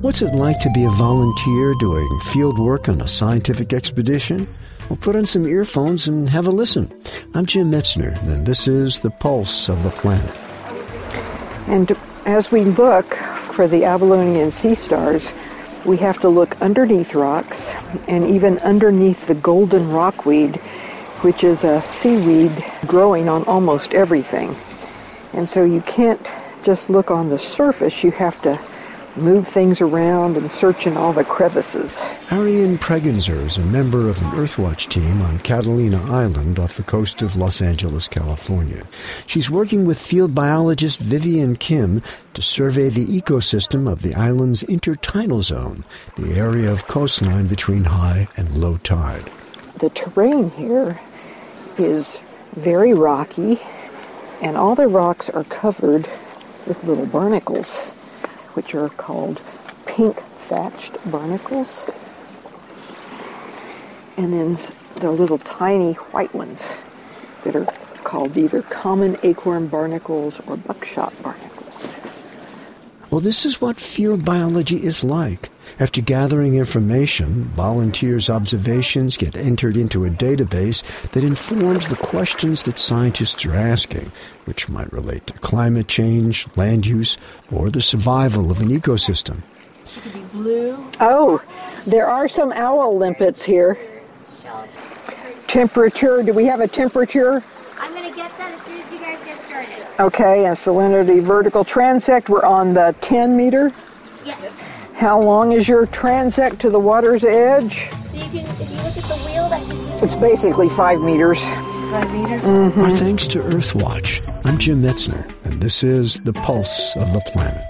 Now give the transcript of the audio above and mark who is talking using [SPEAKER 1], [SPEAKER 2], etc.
[SPEAKER 1] What's it like to be a volunteer doing field work on a scientific expedition? Well, put on some earphones and have a listen. I'm Jim Metzner, and this is The Pulse of the Planet.
[SPEAKER 2] And as we look for the Abyllonian sea stars, we have to look underneath rocks and even underneath the golden rockweed, which is a seaweed growing on almost everything. And so you can't just look on the surface, you have to move things around and search in all the crevices.
[SPEAKER 1] Ariane Pregenzer is a member of an Earthwatch team on Catalina Island off the coast of Los Angeles, California. She's working with field biologist Vivian Kim to survey the ecosystem of the island's intertidal zone, the area of coastline between high and low tide.
[SPEAKER 2] The terrain here is very rocky, and all the rocks are covered with little barnacles which are called pink thatched barnacles. And then the little tiny white ones that are called either common acorn barnacles or buckshot barnacles.
[SPEAKER 1] Well, this is what field biology is like. After gathering information, volunteers' observations get entered into a database that informs the questions that scientists are asking, which might relate to climate change, land use, or the survival of an ecosystem.
[SPEAKER 2] Oh, there are some owl limpets here. Temperature, do we have a temperature?
[SPEAKER 3] I'm gonna get that as soon as you guys get started.
[SPEAKER 2] Okay, and salinity vertical transect, we're on the 10 meter.
[SPEAKER 3] Yes.
[SPEAKER 2] How long is your transect to the water's edge?
[SPEAKER 3] So you can, if you look at the wheel that you
[SPEAKER 2] It's basically five meters.
[SPEAKER 3] five meters. Mm-hmm.
[SPEAKER 1] Our thanks to Earthwatch. I'm Jim Metzner, and this is The Pulse of the Planet.